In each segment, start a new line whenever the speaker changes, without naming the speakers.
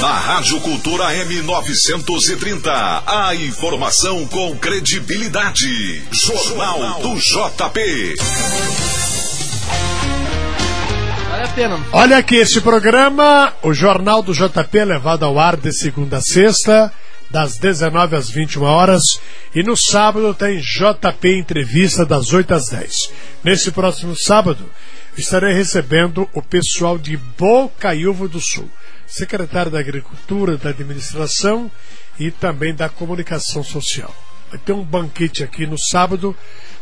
Na Rádio Cultura M930, a informação com credibilidade. Jornal do JP.
Vale a pena. Olha aqui, este programa, o Jornal do JP é levado ao ar de segunda a sexta, das 19 às 21 horas, e no sábado tem JP Entrevista das 8 às 10. Nesse próximo sábado, estarei recebendo o pessoal de Bocaiúva do Sul, secretário da Agricultura, da Administração e também da Comunicação Social. Vai ter um banquete aqui no sábado,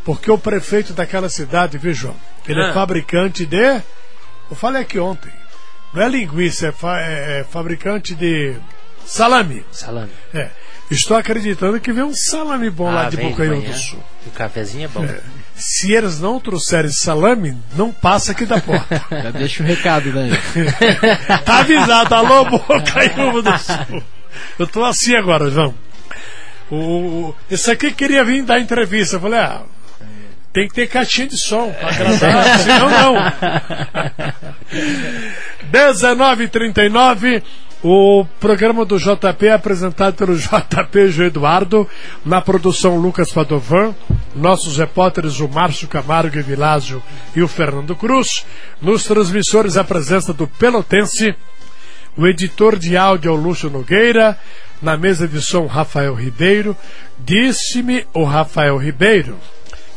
porque o prefeito daquela cidade, João? Ele é
Ah.
fabricante de. Eu falei aqui ontem. Não é linguiça, é, fa- é- é fabricante de salame.
Salame.
É. Estou acreditando que vem um salame bom lá
Ah,
de
vem
Bocaiúva do Sul.
O cafezinho é bom.
Se eles não trouxerem salame, não passa aqui da porta.
Já deixa o recado daí.
tá avisado, alô, Bocaiúva do Sul. Eu tô assim agora, João. O, o- esse aqui queria vir dar entrevista. Eu falei, ah, tem que ter caixinha de som pra agradar, senão não. 19h39, o programa do JP é apresentado pelo JP João Eduardo, na produção Lucas Padovan, nossos repórteres o Márcio Camargo e Vilásio e o Fernando Cruz, nos transmissores a presença do Pelotense, o editor de áudio é o Lúcio Nogueira, na mesa de som Rafael Ribeiro. Disse-me o Rafael Ribeiro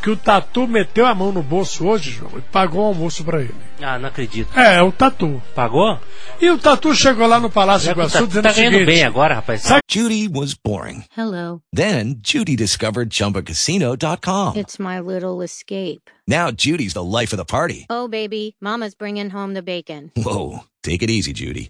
que o Tatu meteu a mão no bolso hoje, João, e pagou o almoço para ele.
Ah, não acredito.
É, o Tatu.
Pagou?
E o Tatu chegou lá no Palácio
Já
Iguaçu
Tatu
dizendo
tá
o
ganhando bem agora, rapaz.
Judy was boring.
Hello.
Then Judy discovered ChumbaCasino.com.
It's my little escape.
Now Judy's the life of the party.
Oh, baby, Mama's bringing home the bacon.
Whoa, take it easy, Judy.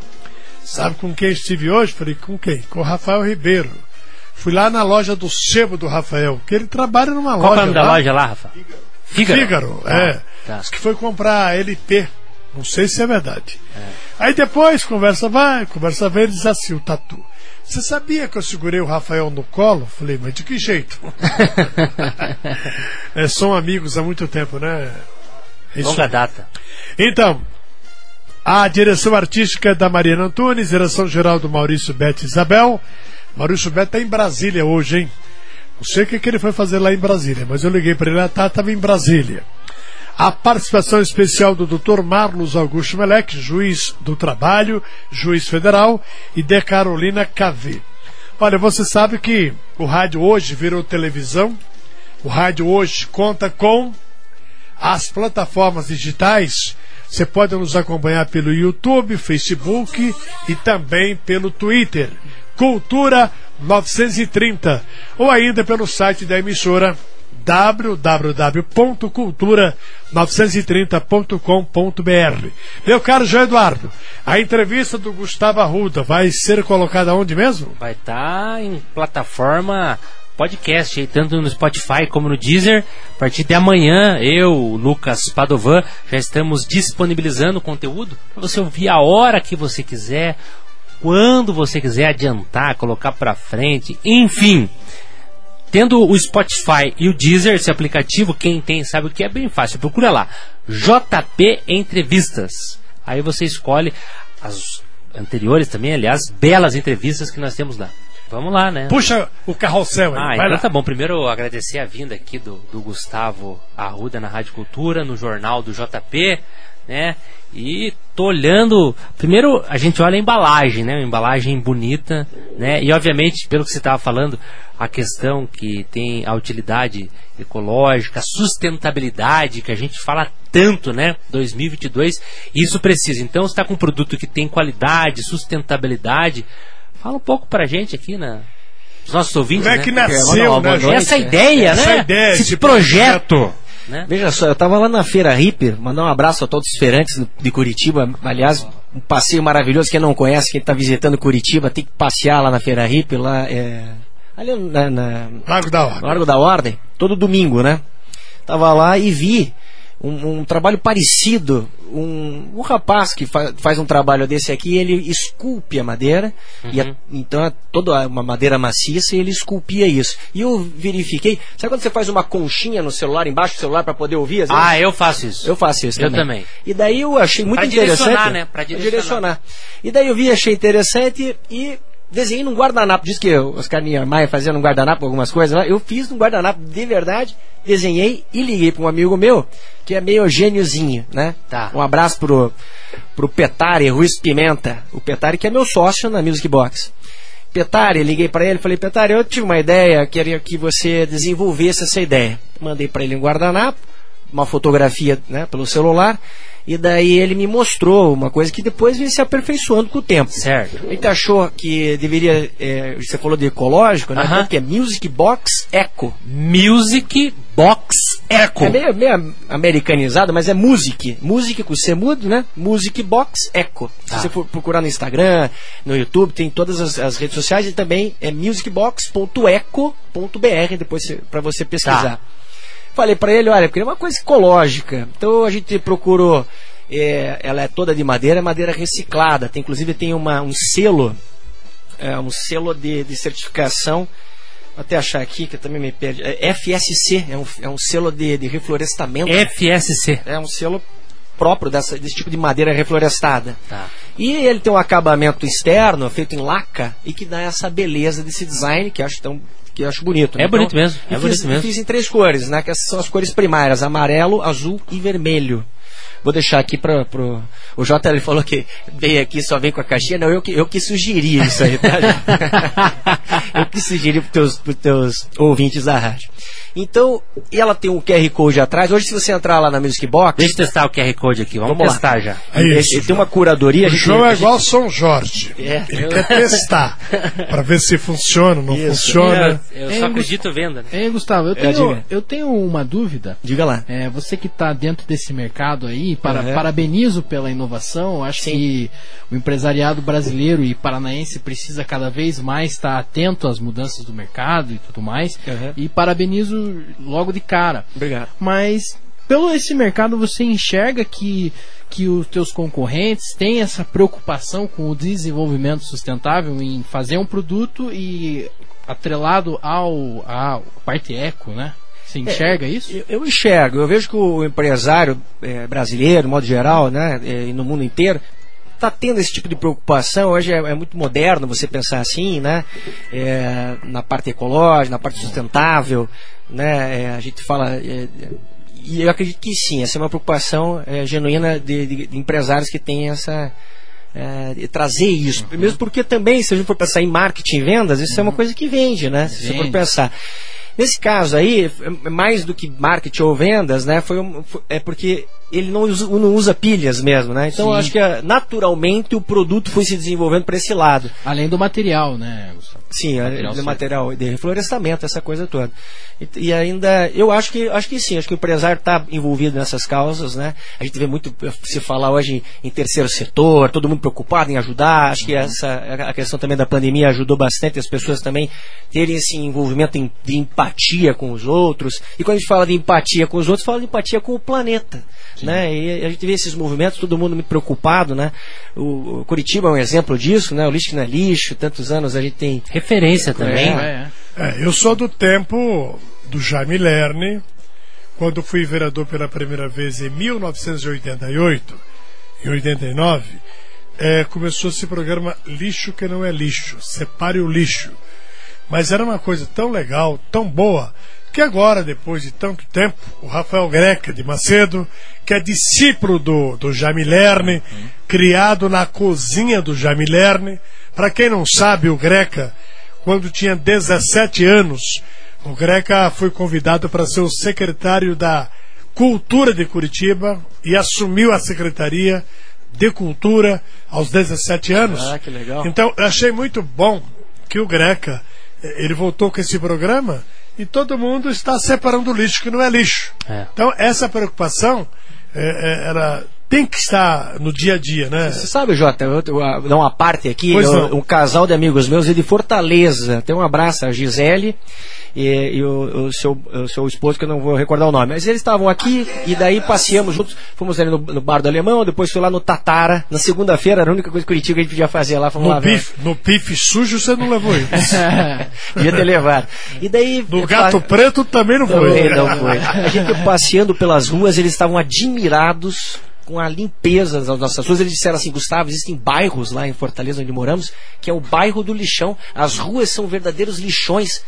sabe com quem estive hoje? Falei, com quem? Com o Rafael Ribeiro. Fui lá na loja do sebo do Rafael, que ele trabalha numa
Qual é o
loja.
nome da
lá.
loja lá, Rafa?
Fígaro, é.
tá.
Diz que foi comprar LP. Não sei se é verdade. Aí depois, conversa vai, conversa vem, ele diz assim, o Tatu. Você sabia que eu segurei o Rafael no colo? Falei, mas de que jeito? é, são amigos há muito tempo, né? É isso
Longa data.
Então, a direção artística é da Mariana Antunes, direção geral do Maurício Bete Isabel. Maurício Bete está em Brasília hoje, hein? Não sei o que, que ele foi fazer lá em Brasília, mas eu liguei para ele, ah, tá, estava em Brasília. A participação especial do Dr. Marlos Augusto Melec, juiz do trabalho, juiz federal, e de Carolina KV. Olha, você sabe que o rádio hoje virou televisão. O rádio hoje conta com as plataformas digitais Você pode nos acompanhar pelo YouTube, Facebook e também pelo Twitter. Cultura 930 ou ainda pelo site da emissora www.cultura930.com.br. Meu caro João Eduardo, a entrevista do Gustavo Arruda vai ser colocada onde mesmo?
Vai estar em plataforma podcast, tanto no Spotify como no Deezer. A partir de amanhã, eu, Lucas Padovan, já estamos disponibilizando o conteúdo para você ouvir a hora que você quiser, quando você quiser adiantar, colocar para frente, enfim. Tendo o Spotify e o Deezer, esse aplicativo, quem tem sabe o que é bem fácil. Procura lá, JP Entrevistas. Aí você escolhe as anteriores também, aliás, belas entrevistas que nós temos lá. Vamos lá, né?
Puxa o carrossel aí.
Ah, então
lá.
tá bom. Primeiro agradecer a vinda aqui do, do Gustavo Arruda na Rádio Cultura, no jornal do JP, né? E tô olhando. Primeiro a gente olha a embalagem, né? Uma embalagem bonita, né? E obviamente, pelo que você estava falando, a questão que tem a utilidade ecológica, a sustentabilidade, que a gente fala tanto, né? 2022, isso precisa. Então, está com um produto que tem qualidade, sustentabilidade. Fala um pouco pra gente aqui, né? Os nossos ouvintes,
Como é
né?
que nasceu, né, João?
Essa ideia,
Essa
né?
ideia,
Esse
esse
projeto. né?
Veja só, eu tava lá na Feira Hiper, mandar um abraço a todos os feirantes de Curitiba. Aliás, um passeio maravilhoso. Quem não conhece, quem está visitando Curitiba, tem que passear lá na Feira Hiper, lá é. Ali na, na
Largo da Ordem.
Largo da Ordem, todo domingo, né? Tava lá e vi um, um trabalho parecido. Um, um rapaz que fa- faz um trabalho desse aqui, ele esculpe a madeira, e a- então é toda uma madeira maciça e ele esculpia isso. E eu verifiquei, sabe quando você faz uma conchinha no celular, embaixo do celular para poder ouvir?
Ah, eu faço isso.
Eu faço isso
Eu
também.
também.
E daí eu achei muito
Pra
interessante.
direcionar, né? Pra direcionar.
E daí eu vi, achei interessante e desenhei num guardanapo. Diz que o Oscar Niemeyer fazia num guardanapo algumas coisas lá. Eu fiz num guardanapo de verdade, desenhei e liguei para um amigo meu que é meio gêniozinho, né?
Tá.
Um abraço pro, pro Petari, Ruiz Pimenta. O Petari que é meu sócio na Music Box. Petari, liguei para ele, falei, Petari, eu tive uma ideia, queria que você desenvolvesse essa ideia. Mandei para ele um guardanapo, uma fotografia né, pelo celular, e daí ele me mostrou uma coisa que depois veio se aperfeiçoando com o tempo.
Certo.
A gente achou que deveria, é, você falou de ecológico, né?
Aham.
Tanto que é Music Box Eco.
Music Box Eco.
É meio, meio americanizado, mas é Music. Music com C mudo, né? Music Box Eco.
Tá.
Se você for procurar no Instagram, no YouTube, tem todas as, as redes sociais e também é musicbox.eco.br depois para você pesquisar.
Tá.
Falei para ele, olha, eu queria uma coisa ecológica. Então a gente procurou, é, ela é toda de madeira, madeira reciclada. Tem, inclusive tem uma, um selo, é, um selo de, de certificação. Vou até achar aqui que eu também me perdi. É FSC, é um, é um selo de, de reflorestamento.
FSC.
É um selo próprio dessa, desse tipo de madeira reflorestada.
Tá.
E ele tem um acabamento externo feito em laca e que dá essa beleza desse design que eu acho tão que acho bonito. né?
É bonito mesmo, é bonito
fiz,
mesmo.
Fiz em três cores, né? Que são as cores primárias: amarelo, azul e vermelho. Vou deixar aqui para pro o Jota ele falou que veio aqui só vem com a caixinha. Não, eu que eu que sugeri isso aí, tá? eu que sugeri para teus pros teus ouvintes da rádio. Então, e ela tem um QR Code atrás. Hoje, se você entrar lá na Music Box,
Deixa eu testar o QR Code aqui. Vamos,
Vamos lá.
testar já.
É
ele,
isso,
ele tem uma curadoria.
O
gente-
João é
gente-
igual São Jorge.
É.
Ele quer testar para ver se funciona, não
Isso.
funciona.
Eu
É,
só acredito vendo, né?
Ei, Gustavo, eu
É,
tenho,
diga.
eu tenho uma dúvida.
Diga lá.
É, você que está dentro desse mercado aí, para,
Uhum.
parabenizo pela inovação. Acho
Sim.
que o empresariado brasileiro e paranaense precisa cada vez mais estar atento às mudanças do mercado e tudo mais.
Uhum.
E parabenizo logo de cara.
Obrigado.
Mas pelo esse mercado você enxerga que que os teus concorrentes têm essa preocupação com o desenvolvimento sustentável em fazer um produto e atrelado ao à parte eco, né? Você enxerga isso?
Eu, eu enxergo, eu vejo que o empresário eh, brasileiro, de modo geral, né, eh, e no mundo inteiro, está tendo esse tipo de preocupação. Hoje é, é muito moderno você pensar assim, né, eh, na parte ecológica, na parte sustentável, né, eh, a gente fala. eh, e eu acredito que sim, essa é uma preocupação eh, genuína de, de- de empresários que têm essa. de trazer isso. Mesmo porque também, se a gente for pensar em marketing e vendas, isso é uma coisa que vende, né? Se você for
Vende.
pensar. Nesse caso aí, é mais do que marketing ou vendas, né? Foi foi- é porque ele não usa, não usa pilhas mesmo, né? Então
Sim.
eu acho que ah, naturalmente o produto foi se desenvolvendo para esse lado.
Além do material, né? Gustavo?
Sim,
Material
material,
seco.
material de reflorestamento, essa coisa toda. E, e ainda, eu acho que, acho que sim, acho que o empresário está envolvido nessas causas, né? A gente vê muito se falar hoje em terceiro setor, todo mundo preocupado em ajudar. Acho que essa a questão também da pandemia ajudou bastante as pessoas também terem esse envolvimento em- de empatia com os outros. E quando a gente fala de empatia com os outros, fala de empatia com o planeta, né? E a gente vê esses movimentos, todo mundo muito preocupado, né? O, o Curitiba é um exemplo disso, né? O lixo que não é lixo, tantos anos a gente tem
Referência também.
É.
É, eu sou do tempo do Jaime Lerner, quando fui vereador pela primeira vez em 1988, em 89, é, começou esse programa Lixo que não é lixo, separe o lixo. Mas era uma coisa tão legal, tão boa, que agora, depois de tanto tempo, o Rafael Greca de Macedo, que é discípulo do, do Jaime Lerner, criado na cozinha do Jaime Lerner. Para quem não sabe, o Greca, quando tinha 17 anos, o Greca foi convidado para ser o secretário da Cultura de Curitiba e assumiu a secretaria de Cultura aos 17 anos.
Ah, que legal.
Então, eu achei muito bom que o Greca, eh, ele voltou com esse programa e todo mundo está separando o lixo que não é lixo.
É.
Então, essa preocupação, eh, eh, ela tem que estar no dia a dia, né?
Você sabe, Jota, eu, eu, eu, dar uma parte aqui, eu- um casal de amigos meus é de Fortaleza. Tem um abraço, a Gisele e, e o, o seu, o seu esposo, que eu não vou recordar o nome. Mas eles estavam aqui e daí passeamos juntos, fomos ali no, no bar do Alemão, depois fui lá no Tatara. Na segunda-feira, era a única coisa que Curitiba que a gente podia fazer lá. Fomos
No
lá
bife, no bife sujo você não levou isso.
Podia ter levado. E daí.
No gato preto também não foi.
Também não foi. A gente passeando pelas ruas, eles estavam admirados com a limpeza das nossas ruas. Eles disseram assim, Gustavo, existem bairros lá em Fortaleza onde moramos, que é o bairro do lixão. As ruas são verdadeiros lixões.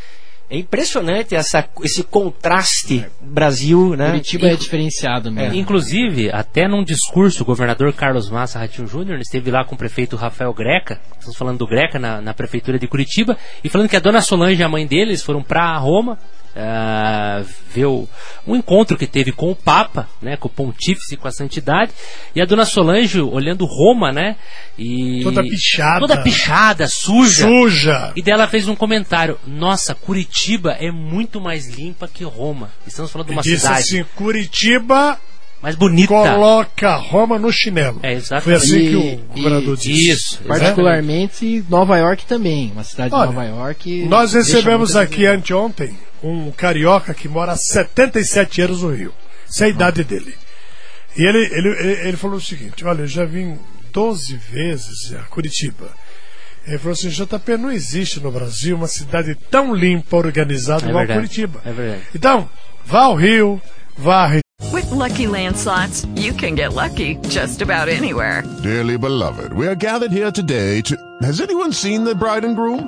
É impressionante essa, esse contraste Brasil, né?
Curitiba é diferenciado mesmo.
Inclusive, até num discurso, o governador Carlos Massa Ratinho Júnior esteve lá com o prefeito Rafael Greca, estamos falando do Greca na, na prefeitura de Curitiba, e falando que a dona Solange e a mãe dele eles foram para Roma ah, ver o, um encontro que teve com o Papa, né, com o Pontífice, com a Santidade, e a dona Solange olhando Roma, né, e
Toda pichada.
toda pichada, suja,
Suja.
e dela fez um comentário: Nossa, Curitiba é muito mais limpa que Roma. Estamos falando de uma
disse
cidade
assim, Curitiba
mais bonita.
coloca Roma no chinelo.
É, exatamente.
Foi assim que o governador
e-
disse.
Isso,
Né?
Particularmente Nova York também, uma cidade
Olha,
de Nova York.
Nós recebemos aqui anteontem um carioca que mora há 77 anos no Rio. Essa é a idade dele. E ele, ele, ele falou o seguinte: Olha, eu já vim 12 vezes a Curitiba. Ele falou assim: JP, não existe no Brasil uma cidade tão limpa, organizada
É
igual
verdade,
Curitiba.
é verdade.
Então, vá ao Rio, vá a
With Lucky Land slots, you can get lucky just about anywhere.
Dearly beloved, we are gathered here today to. Has anyone seen the bride and groom?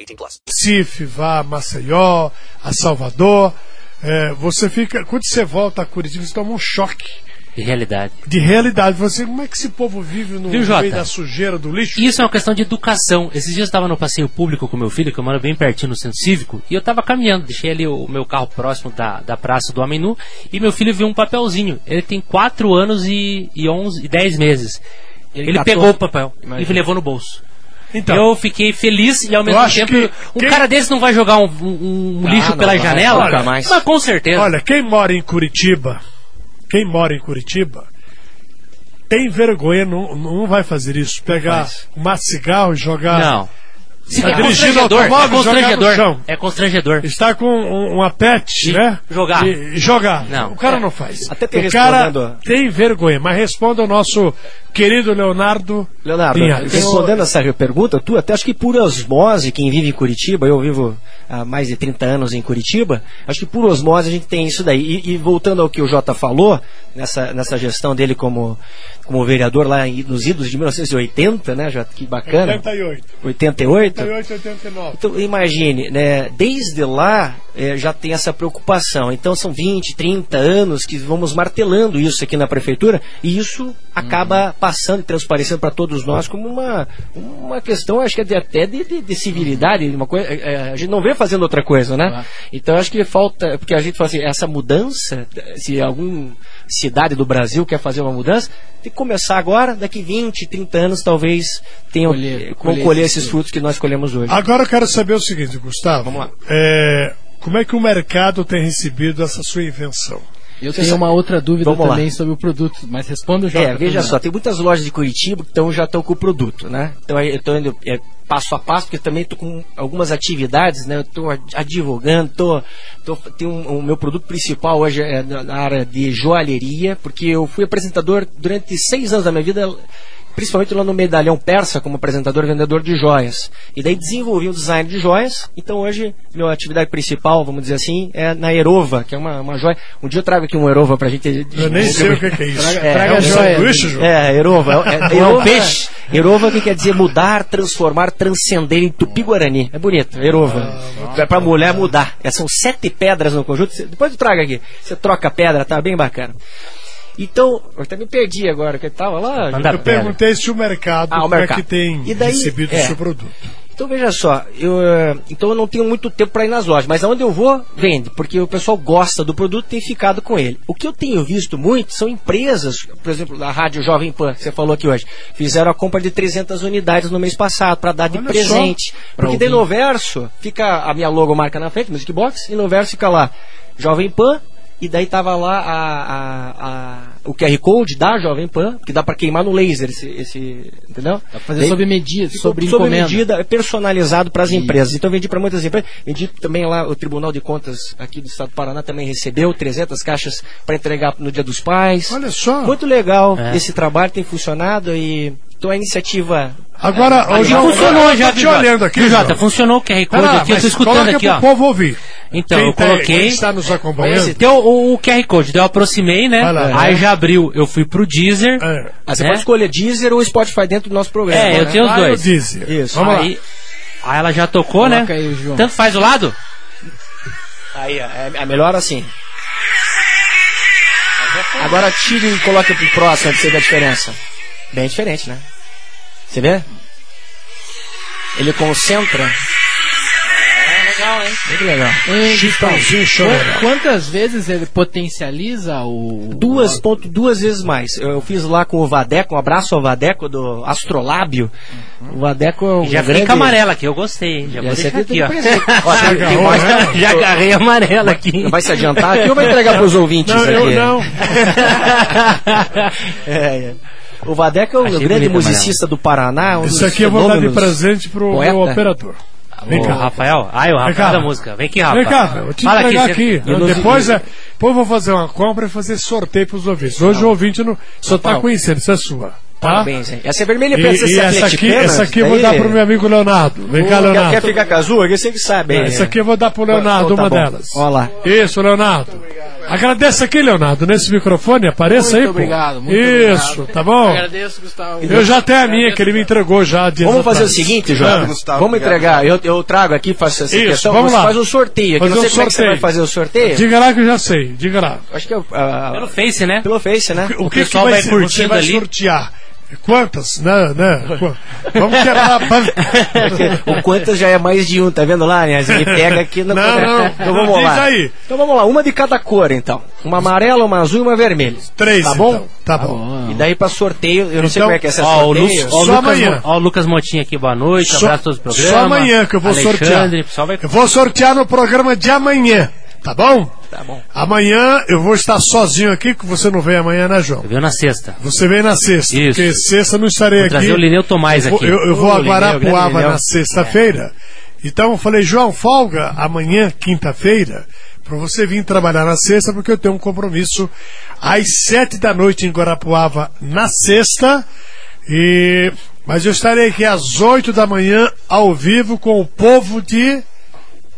18 plus.
Recife, vá a Maceió, a Salvador. É, você fica. Quando você volta a Curitiba, você toma um choque
De realidade.
de realidade. Você, como é que esse povo vive no
Viu,
meio da sujeira, do lixo?
Isso é uma questão de educação. Esses dias eu estava no passeio público com meu filho, que eu moro bem pertinho no centro cívico, e eu estava caminhando, deixei ali o meu carro próximo da, da Praça do Homem Nu, e meu filho viu um papelzinho. Ele tem 4 anos e, e, 11, e 10 meses.
Ele
Ele,
catou.
pegou o papel
Imagina.
e levou no bolso.
Então.
eu fiquei feliz e ao mesmo tempo,
que
um
quem-
cara desse não vai jogar um, um- um
Ah,
lixo
não
pela
vai,
janela?
mais.
Mas com certeza.
Olha, quem mora em Curitiba, quem mora em Curitiba, tem vergonha, não, não vai fazer isso. Pegar um cigarro e jogar
Não. Sim,
Tá
é
dirigindo
constrangedor,
automóvel,
é
jogar no
constrangedor.
chão.
É constrangedor.
Está com um- uma pet, né?
jogar.
E, e jogar.
Não.
O cara
É.
não faz.
Até te
o cara
respondendo-
tem vergonha, mas responda o nosso querido Leonardo.
Leonardo,
Pinhales.
respondendo essa pergunta, tu até acho que por osmose, quem vive em Curitiba, eu vivo há mais de 30 anos em Curitiba, acho que por osmose a gente tem isso daí. E, e voltando ao que o Jota falou, nessa, nessa gestão dele como, como vereador lá em- nos idos de 1980, né, Jota? Que bacana.
88.
88?
88, 89.
Então, imagine, né, desde lá eh, já tem essa preocupação. Então, são 20, 30 anos que vamos martelando isso aqui na prefeitura e isso acaba passando e transparecendo para todos nós como uma, uma questão, acho que é de- até de, de- de civilidade, uma coisa, eh, eh, a gente não vê fazendo outra coisa, né? Então, acho que falta, porque a gente fala assim, essa mudança, se alguma cidade do Brasil quer fazer uma mudança, tem que começar agora, daqui 20, 30 anos, talvez tenham,
Colher-
eh,
colher
colher
esses
esses frutos que nós colhemos hoje.
Agora eu quero saber o seguinte, Gustavo.
Vamos lá.
É, como é que o mercado tem recebido essa sua invenção?
Eu tenho uma outra dúvida
Vamos lá.
também sobre o produto, mas responda já.
É, veja só, tem muitas lojas de Curitiba que tão, já estão com o produto, né? Então eu estou indo é, passo a passo, porque também estou com algumas atividades, né? Eu estou advogando, tô, tô, tem um, o meu produto principal hoje é na área de joalheria, porque eu fui apresentador durante seis anos da minha vida, principalmente lá no Medalhão Persa, como apresentador e vendedor de joias. E daí desenvolvi um design de joias, então hoje minha atividade principal, vamos dizer assim, é na Erova, que é uma, uma joia. Um dia eu trago aqui um Erova pra gente...
Eu nem sei o que que é isso.
Traga,
Traga
é, um
joia.
sanduíche,
João?
É, Erova. É, é,
É um peixe.
Erova que quer dizer mudar, transformar, transcender em tupi-guarani. É bonito, Erova. é pra mulher mudar. É, são sete pedras no conjunto. Depois tu traga aqui. Você troca a pedra, tá bem bacana. Então, eu até me perdi agora, que eu tava lá.
Eu perguntei se o mercado,
Ah, o
como
mercado.
é que tem
E daí-
recebido
é.
o seu produto.
Então veja só, eu, eh, então eu não tenho muito tempo para ir nas lojas, mas aonde eu vou, vende, porque o pessoal gosta do produto e tem ficado com ele. O que eu tenho visto muito são empresas, por exemplo, a Rádio Jovem Pan, que você falou aqui hoje, fizeram a compra de 300 unidades no mês passado para dar de
Olha
presente. Porque daí no verso fica a minha logomarca na frente, Music Box, e no verso fica lá Jovem Pan, e daí tava lá a, a- a- o QR Code da Jovem Pan, que dá para queimar no laser, esse, esse entendeu? Dá pra
fazer sob medida, sobre
sob medida, personalizado para as empresas. Então eu vendi para muitas empresas. Vendi também lá, o Tribunal de Contas aqui do Estado do Paraná também recebeu 300 caixas para entregar no Dia dos Pais.
Olha só.
Muito legal.
É.
Esse trabalho tem funcionado e então a iniciativa
Agora,
É,
funcionou
eu
já,
tô te
Jota?
olhando aqui,
Jota?
João.
Funcionou o QR Code aqui, eu tô
mas
escutando aqui, ó.
povo ouvir.
Então,
Quem
eu coloquei.
quem está nos acompanhando.
Esse, tem o, o QR Code, daí eu aproximei, né?
Lá.
aí
É.
já abriu, eu fui pro Deezer.
Ah, você
né?
pode escolher Deezer ou Spotify dentro do nosso programa.
É, eu
né?
tenho os dois.
Deezer.
Isso.
Vamos
aí,
lá.
aí ela já tocou,
Coloca
né?
aí, João.
Tanto faz o lado?
Aí, é, é melhor assim. Agora tire e coloque pro próximo pra você ver a diferença. Bem diferente, né? Você vê? Ele concentra. É legal, hein? Muito legal.
Chitãozinho chororó.
qu- Quantas vezes ele potencializa o.
Duas, ponto, duas vezes mais. Eu fiz lá com o Vadeco, um abraço ao Vadeco do Astrolábio. O Vadeco é um
Já
grande...
fica amarela aqui, eu gostei. hein? Já vou deixar
aqui
ó.
tem
agarrou,
mais-
né?
Já agarrei amarela aqui.
Vai se adiantar aqui ou vai entregar pros ouvintes
Não, eu
aqui?
não.
É, é. O Vadeco é um
Achei
grande
bonito,
musicista do Paraná. Um
Isso aqui eu vou dar de presente pro
Poeta.
meu operador. Vem cá.
Rafael. Ai, o
Vem
Rafael
cá.
da música. Vem aqui, Rafa.
Vem cá, eu vou te
Fala
entregar aqui.
eu não-
Depois, é, depois eu vou fazer uma compra e fazer sorteio pros ouvintes. Hoje o ouvinte não, só tá
Rafael.
conhecendo, isso é sua. Tá?
Parabéns, hein? Essa é vermelha
E,
pensa
e essa aqui, essa aqui eu vou dar pro meu amigo Leonardo. Vem cá,
Quer,
Leonardo.
quer ficar com a azul? Aqui você que sabe. hein?
Essa aqui eu vou dar pro Leonardo,
Então tá
uma
bom.
delas.
Olha lá.
Isso, Leonardo. Agradeça aqui, Leonardo, nesse microfone, apareça
Muito
aí,
obrigado, muito
Isso,
obrigado.
tá bom?
Agradeço, Gustavo.
Eu já tenho a minha, que ele me entregou já. dias
Vamos fazer o
atrás.
seguinte,
Ah.
João. Vamos entregar. Eu, eu trago aqui, faço essa
Isso,
questão.
vamos lá.
faz um sorteio aqui.
Fazer
não
um
sei como é que você
sorteio.
vai fazer o sorteio.
Diga lá que eu já sei, diga lá.
Acho que é ah,
Pelo Face, né?
pelo Face, né?
O que, que
pessoal
vai,
vai
ser?
curtindo
Você vai
ali.
sortear? Quantas? Né, né? Qu- Vamos quebrar.
o quantas já é mais de um, tá vendo lá, né? Ele pega aqui no
Não, não,
Então vamos
diz
lá.
aí.
Então vamos lá, uma de cada cor então. Uma amarela, uma azul e uma vermelha.
Três,
Tá bom?
então. Tá bom.
E daí pra sorteio, eu não sei
Então,
como é que é essa
Ó, o, Lu,
sorteio.
ó, o
Só
Lucas,
amanhã.
Mo- ó, o Lucas Motinha aqui, boa noite.
Só-
abraço a todos os programas.
Só amanhã que eu vou
Alexandre,
sortear.
vai...
Eu vou sortear no programa de amanhã. Tá bom?
Tá bom.
Amanhã eu vou estar sozinho aqui, que você não vem amanhã, né, João?
Eu venho na sexta.
Você vem na sexta,
Isso.
porque sexta eu não estarei
Vou
aqui.
trazer o Lineu Tomás
eu vou,
aqui.
Eu, eu vou a Guarapuava na sexta-feira. Então eu falei, João, folga amanhã, quinta-feira, para você vir trabalhar na sexta, porque eu tenho um compromisso às sete da noite em Guarapuava na sexta. E mas eu estarei aqui às oito da manhã ao vivo com o povo de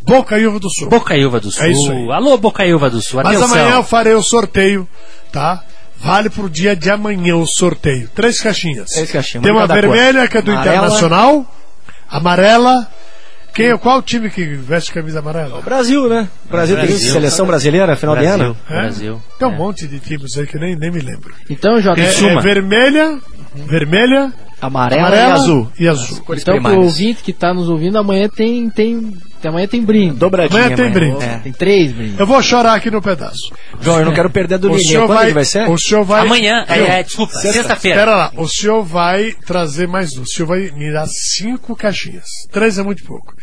Bocaiúva do Sul.
Bocaiúva do Sul.
É isso aí.
Alô, Bocaiúva do Sul.
Mas
Atenção.
amanhã eu farei o sorteio, tá? Vale pro dia de amanhã o sorteio. Três caixinhas.
Três caixinhas,
Tem
uma de
vermelha,
cor.
que é do
Amarela.
Internacional, amarela. Quem, qual o time que veste camisa amarela?
Brasil, né? Brasil, tem
Brasil.
seleção brasileira, final de
Brasil.
ano.
É?
Brasil.
Tem um monte de times aí que nem, nem me lembro.
Então, Jota,
É,
suma.
é vermelha, vermelha,
Amarela,
amarela
e azul.
e azul.
Então pro
primárias.
ouvinte que tá nos ouvindo, amanhã tem, tem, amanhã tem brinde.
Dobradinha.
Amanhã tem brinde.
É.
Tem três brindes.
Eu vou chorar aqui no pedaço.
João, eu não quero perder do
O
Lineu.
senhor
Quando
vai,
ele vai ser?
o senhor vai.
Amanhã, é, é, desculpa, sexta-feira.
Pera lá, o senhor vai trazer mais um. O senhor vai me dar cinco caixinhas. Três é muito pouco.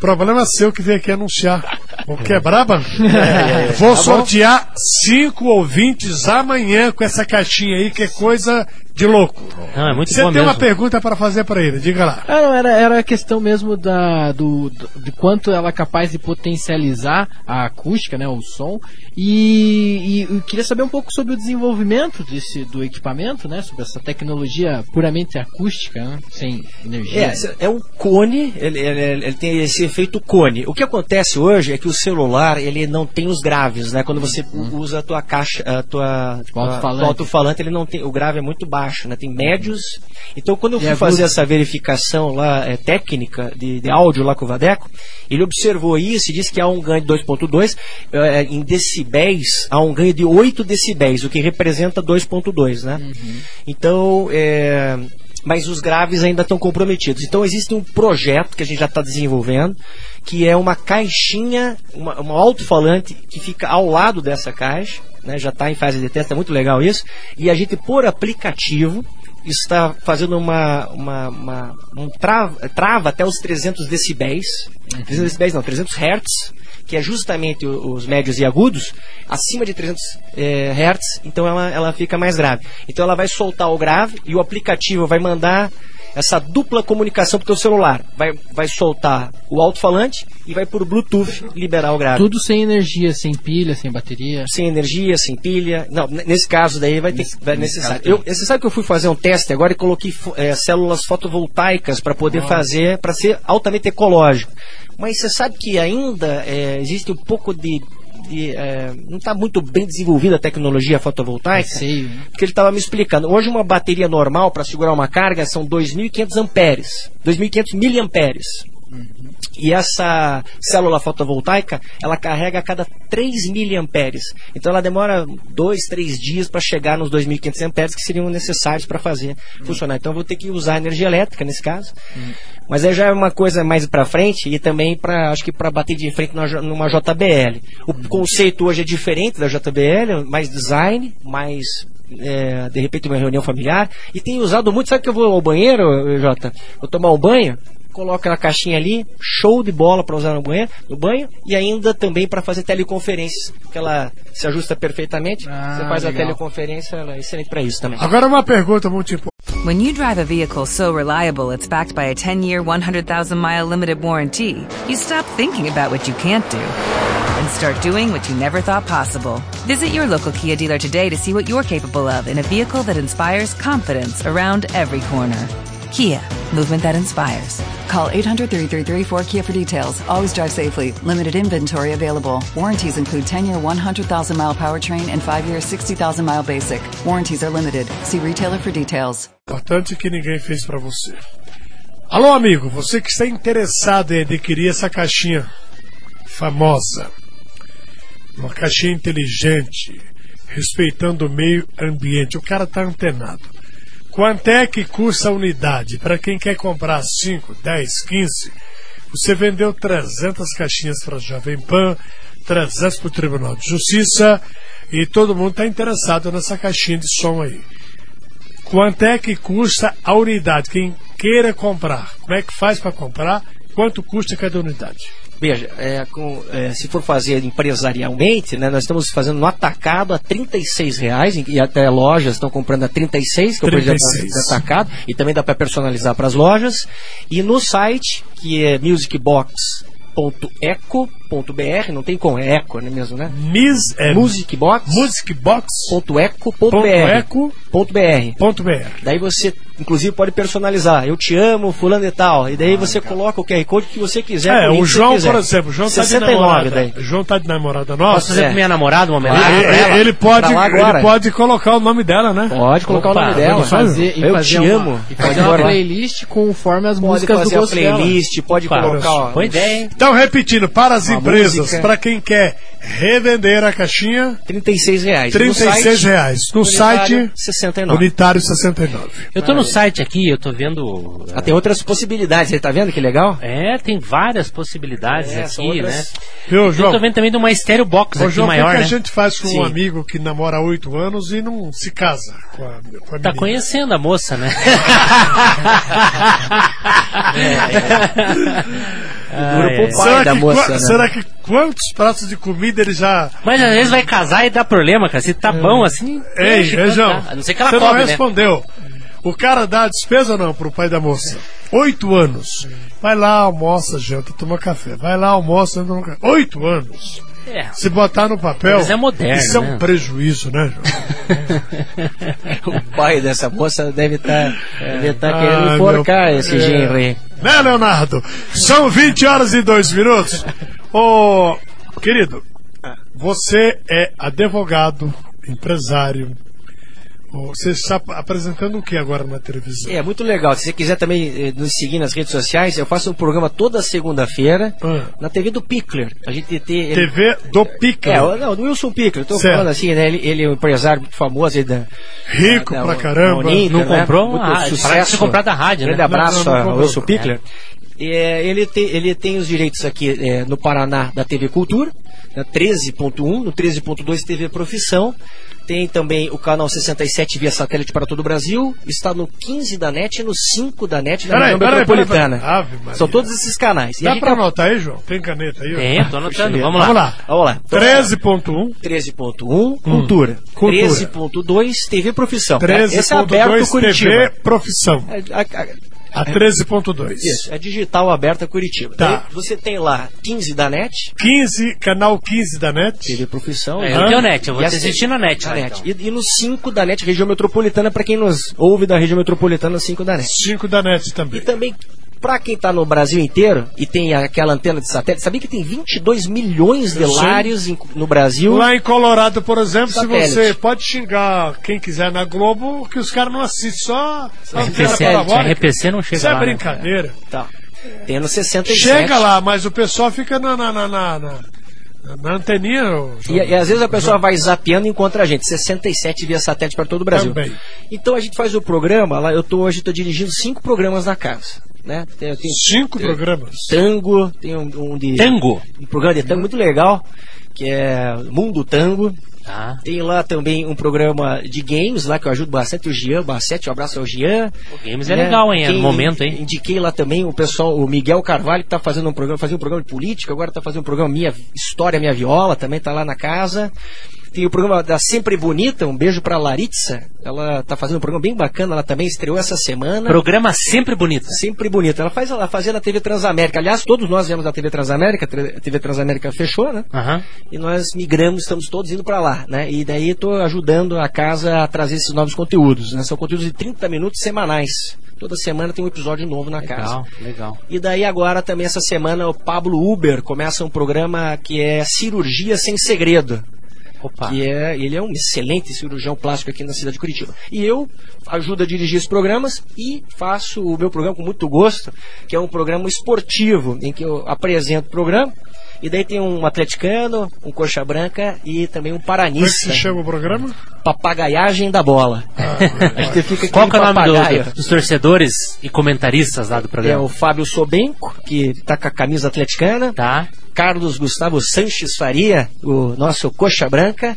Problema seu que vem aqui anunciar. O que é braba? Vou sortear cinco ouvintes amanhã com essa caixinha aí, que é coisa de louco.
Não, é muito
Você
bom
tem
mesmo.
uma pergunta para fazer para ele, diga lá.
Não, era, era a questão mesmo da, do, do- de quanto ela é capaz de potencializar a acústica, né, o som. E, e eu queria saber um pouco sobre o desenvolvimento desse, do equipamento, né, sobre essa tecnologia puramente acústica, né, sem energia.
É, é um cone, ele, ele- ele tem esse efeito cone. O que acontece hoje é que o celular ele não tem os graves, né? Quando você usa a tua caixa, a tua,
Tipo,
a-
alto-falante.
o alto-falante, ele não tem, o grave é muito baixo, né? Tem médios. Então, quando eu fui fazer essa verificação lá é, técnica de, de áudio lá com o Vadeco, ele observou isso e disse que há um ganho de 2.2 é, em decibéis, há um ganho de 8 decibéis, o que representa 2.2, né? Então, é, mas os graves ainda estão comprometidos. Então existe um projeto que a gente já está desenvolvendo, que é uma caixinha, uma, um alto-falante que fica ao lado dessa caixa, né, já está em fase de teste, é muito legal isso, e a gente por aplicativo está fazendo uma, uma, uma- um trava, trava até os 300 decibéis, 300 decibéis não, 300 hertz, que é justamente os médios e agudos, acima de 300 eh, hertz, então ela, ela fica mais grave. Então ela vai soltar o grave e o aplicativo vai mandar essa dupla comunicação para o teu celular. Vai, vai soltar o alto-falante e vai por Bluetooth liberar o grave.
Tudo sem energia, sem pilha, sem bateria.
Sem energia, sem pilha. Não, nesse caso daí vai ter
Nesse-
vai necessário. Eu, você sabe que eu fui fazer um teste agora e coloquei eh, células fotovoltaicas para poder fazer, para ser altamente ecológico. Mas você sabe que ainda eh, existe um pouco de. De, eh, não está muito bem desenvolvida a tecnologia fotovoltaica.
Receio, né?
Porque ele estava me explicando. Hoje uma bateria normal para segurar uma carga são 2.500 amperes, 2.500 miliamperes. E essa célula fotovoltaica, ela carrega a cada 3 miliamperes. Então ela demora 2, 3 dias para chegar nos 2.500 amperes que seriam necessários para fazer funcionar. Então eu vou ter que usar energia elétrica nesse caso. Mas aí já é uma coisa mais para frente e também para acho que para bater de frente numa, JBL. O conceito hoje é diferente da JBL, mais design, mais é, de repente uma reunião familiar e tenho usado muito. Sabe que eu vou ao banheiro, Jota? Vou tomar um banho, coloca na caixinha ali, show de bola para usar no banho, no banho e ainda também para fazer teleconferências, que ela se ajusta perfeitamente.
Ah,
Você faz a
legal.
teleconferência, ela é excelente para isso também.
Agora uma pergunta muito importante.
When you drive a vehicle so reliable it's backed by a 10 year, 100,000 mile limited warranty, you stop thinking about what you can't do and start doing what you never thought possible. Visit your local Kia dealer today to see what you're capable of in a vehicle that inspires confidence around every corner. Kia, movement that inspires.
Call 800-333-4KIA for details. Always drive safely. Limited inventory available. Warranties include 10-year 100,000-mile powertrain and 5-year 60,000-mile basic. Warranties are limited. See retailer for details.
Importante que ninguém fez para você. Alô, amigo, você que está interessado em adquirir essa caixinha famosa, uma caixinha inteligente, respeitando o meio ambiente, o cara está antenado. Quanto é que custa a unidade? Para quem quer comprar 5, 10, 15, você vendeu 300 caixinhas para a Jovem Pan, 300 para o Tribunal de Justiça e todo mundo está interessado nessa caixinha de som aí. Quanto é que custa a unidade? Quem queira comprar, como é que faz para comprar? Quanto custa cada unidade?
Veja, é, com, é, se for fazer empresarialmente, né, nós estamos fazendo no atacado a R$ reais e até lojas estão comprando a 36, que é o preço
36.
de atacado, e também dá para personalizar para as lojas. E no site, que é musicbox.eco.br, não tem como, é eco, né mesmo, né?
Mis, é,
Musicbox. Musicbox.eco.br. Daí você, inclusive, pode personalizar. Eu te amo, fulano e tal. E daí você coloca o QR Code que você quiser.
É,
com
o João,
quiser.
por exemplo, o João tá de
69
namorada.
daí.
O João tá de namorada nossa.
Posso fazer
É.
pra minha namorada uma homenagem?
Ele,
pra ela.
ele pode,
agora.
ele pode colocar o nome dela, né?
Pode colocar
Opa,
o nome dela.
fazer,
Eu
fazer
te
uma,
amo.
E
Pode
fazer uma playlist conforme as
Pode
músicas do
fazer a
gosto dela.
playlist, pode colocar. ó,
ideia?
Então, repetindo, para empresas, para quem quer revender a caixinha,
36 reais.
36 reais. No site,
Unitário, 69.
Unitário 69.
Eu tô no site aqui, eu tô vendo.
Ah, tem outras possibilidades, você tá vendo que legal?
É, tem várias possibilidades
É,
aqui,
outras-
né? Eu
João?
tô vendo também de uma stereo box
Ô,
aqui
João, o que
maior,
que a
né?
gente faz com
Sim.
um amigo que namora há 8 anos e não se casa com a, com a
Tá
menina?
conhecendo a moça, né?
Dura pro pai
Será
da
que,
moça, né?
será que quantos pratos de comida ele já...
Mas às vezes vai casar e dá problema, cara. Se tá bom assim.
Ei.
A não ser que ela
você
cobre,
não
né?
respondeu. O cara dá despesa ou não pro pai da moça? Oito anos. Vai lá, almoça, janta, toma café. Vai lá, almoça, toma café. Oito anos.
É.
Se botar no papel,
Mas é moderno,
isso é um
né?
prejuízo, né, João?
O pai dessa moça deve estar deve tá
Ai,
querendo enforcar
meu-
esse
é.
genro aí.
Né, Leonardo? São 20 horas e 2 minutos. Ô, querido, você é advogado, empresário. Você está apresentando o que agora na televisão?
É muito legal. Se você quiser também eh, nos seguir nas redes sociais, eu faço um programa toda segunda-feira
Ah.
na TV do Pickler. A gente tem. ele-
TV do Pica.
É, não, do Wilson Pickler. Estou falando assim, né? Ele, ele é um empresário muito famoso da.
Rico
da-
pra
da
caramba.
Uninter,
Não
né?
comprou?
Muito
Ah,
sucesso.
tinha comprado a rádio, né?
Grande abraço
Não, não, não
ao. Wilson Pickler. É, ele, tem, ele tem os direitos aqui é, no Paraná da TV Cultura, na 13.1, no 13.2 TV Profissão. Tem também o canal 67 via satélite para todo o Brasil. Está no 15 da NET e no 5 da NET na
Peraí,
região
peraí,
metropolitana.
peraí, peraí.
São todos esses canais. E
Dá pra
tá-
anotar aí, João? Tem caneta aí?
Tem, tô anotando. Vamos lá.
Vamos lá.
Vamos lá. Então,
13.1.
13.1 Cultura.
Cultura.
13.2 TV Profissão.
13.2
Esse é aberto Curitiba.
TV Profissão.
É, a- a-
A 13.2.
Isso, é digital aberta Curitiba.
Tá.
Daí você tem lá 15 da NET,
15, canal 15 da NET.
TV Profissão.
É,
e-
eu tenho net, eu vou te assistir na net.
na
lá,
NET.
então.
E, e no 5 da NET, região metropolitana, para quem nos ouve da região metropolitana, 5 da NET.
5 da NET também.
E também, para quem está no Brasil inteiro e tem aquela antena de satélite, sabia que tem 22 milhões de lares em- no Brasil?
Lá em Colorado, por exemplo,
Satélite.
se você pode xingar quem quiser na Globo, que os caras não assistem só a antena
RPC. RPC não chega
Isso é
lá, né?
brincadeira.
Tá. Tem no 67.
Chega lá, mas o pessoal fica na, na, na, na, na- na anteninha.
E, e às vezes a pessoa vai zapeando e encontra a gente. 67 via satélite para todo o Brasil.
Também.
Então a gente faz o programa, lá eu tô, hoje estou dirigindo cinco programas na casa. Né? Tem, tem-
Cinco
tem-
programas.
Tango, tem um, um de.
Tango?
Um programa de tango muito legal, que é Mundo Tango.
Tá.
Tem lá também um programa de games, lá que eu ajudo bastante o Gian, Bastante, um abraço ao Gian.
O games é legal, hein? É no momento, hein?
Indiquei lá também o pessoal, o Miguel Carvalho, que tá fazendo um programa, fazia um programa de política, agora tá fazendo um programa Minha História, Minha Viola, também tá lá na casa. Tem o programa da Sempre Bonita, um beijo pra Laritza. Ela tá fazendo um programa bem bacana, ela também estreou essa semana.
Programa sempre bonito.
Sempre bonita. Ela faz ela fazia na TV Transamérica. Aliás, todos nós viemos da TV Transamérica, a TV Transamérica fechou, né?
Aham.
E nós migramos, estamos todos indo para lá, né? E daí estou ajudando a casa a trazer esses novos conteúdos, né? São conteúdos de 30 minutos semanais. Toda semana tem um episódio novo na casa.
Legal, legal.
E daí agora também essa semana o Pablo Uber começa um programa que é Cirurgia Sem Segredo.
Opa.
Que é, ele é um excelente cirurgião plástico aqui na cidade de Curitiba. E eu ajudo a dirigir esses programas e faço o meu programa com muito gosto, que é um programa esportivo, em que eu apresento o programa. E daí tem um atleticano, um coxa branca e também um
Como é que
paranista.
se chama o programa?
Papagaiagem da bola. a gente fica aqui
Qual que é o nome do- dos torcedores e comentaristas lá do
É
programa?
o Fábio Sobenco, que tá com a camisa atleticana.
Tá.
Carlos Gustavo Sanches Faria, o nosso coxa branca.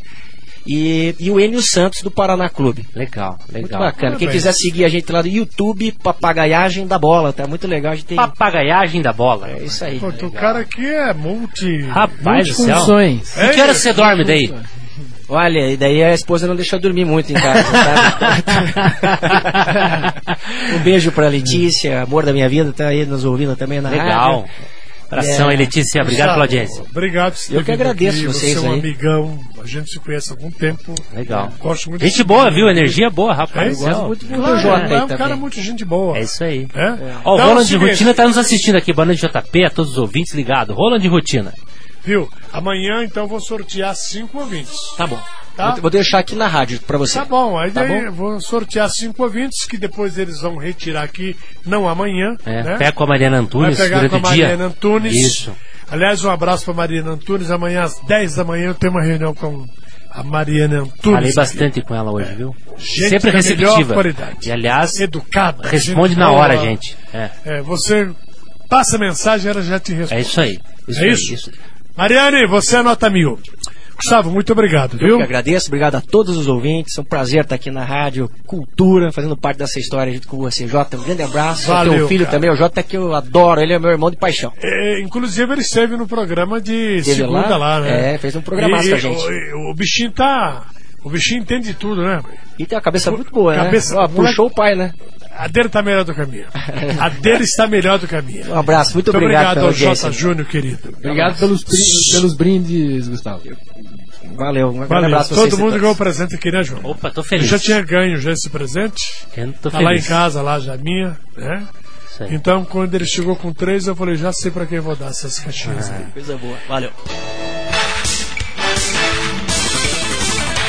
E, e o Enio Santos do Paraná Clube.
Legal, legal.
Muito bacana. Quem quiser seguir a gente lá do YouTube, Papagaiagem da Bola, tá muito legal. A gente tem.
Papagaiagem da bola.
É isso aí.
Pô, o cara aqui é multi.
Rapaz do céu. E que hora você dorme daí?
Olha, e daí a esposa não deixou eu dormir muito em casa, sabe? um beijo pra Letícia, amor da minha vida, tá aí nos ouvindo também na
Legal.
rádio.
Abração
É.
Letícia. Obrigado pela
Gustavo,
audiência.
Obrigado. por
Eu que agradeço
aqui.
vocês
Você é um
aí.
amigão. A gente se conhece há algum tempo.
Legal.
Gosto muito
Gente boa, viu? Energia boa, rapaz.
É,
gosto muito do
Claro,
Jota aí
é um cara muito gente boa.
É isso aí.
É?
Ó, o
Então,
Roland
é o
de Rotina tá nos assistindo aqui, boa noite JP, a todos os ouvintes ligados. Roland de Rotina.
Viu? Amanhã, então, vou sortear cinco ouvintes.
Tá bom.
Tá?
Vou, vou deixar aqui na rádio pra você.
Tá bom, aí
Tá
daí
bom?
vou sortear cinco ouvintes que depois eles vão retirar aqui, não amanhã.
É,
né?
Pega com a Mariana
Vai
Antunes
pegar
durante
com a. Mariana Antunes.
Isso.
Aliás, um abraço para Mariana Antunes. Amanhã às 10 da manhã eu tenho uma reunião com a Mariana Antunes.
Falei bastante com ela hoje, viu?
Gente
Sempre receptiva. E aliás,
Educada.
responde na
boa.
hora, gente. É,
É, você passa a mensagem ela já te responde.
é isso aí. Isso
É
aí,
isso? Mariane, você é nota mil. Gustavo, muito obrigado,
Eu
viu?
que agradeço, obrigado a todos os ouvintes. É um prazer estar aqui na Rádio Cultura, fazendo parte dessa história junto com você, Jota. Um grande abraço.
Valeu,
Teu filho
cara.
também, o Jota, que eu adoro. Ele é meu irmão de paixão.
É, inclusive ele esteve no programa de
Esteve
segunda lá,
lá?
né?
É, fez um programaço
E-
pra gente.
O, o bichinho tá. O bichinho entende tudo, né?
E tem uma cabeça muito boa,
Cabeça-
né? Ó, puxou o pai, né?
A dele tá melhor do que a minha. A dele está melhor do que a minha.
Um abraço, muito, obrigado,
obrigado
pela
ao. Jota Júnior, querido.
Obrigado pelos, pelos brindes, Gustavo.
Valeu, um grande
Valeu.
abraço
Todo mundo
todos.
ganhou o presente aqui, né, João?
Opa, tô
Eu
feliz.
já tinha ganho já esse presente.
Eu tô
Tá lá em
feliz.
casa, lá já minha, né? Então, quando ele chegou com três, eu falei, já sei pra quem eu vou dar essas caixinhas aí.
Coisa boa, valeu.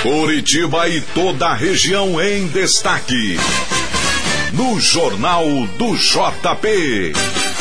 Curitiba e toda a região em destaque. No Jornal do JP.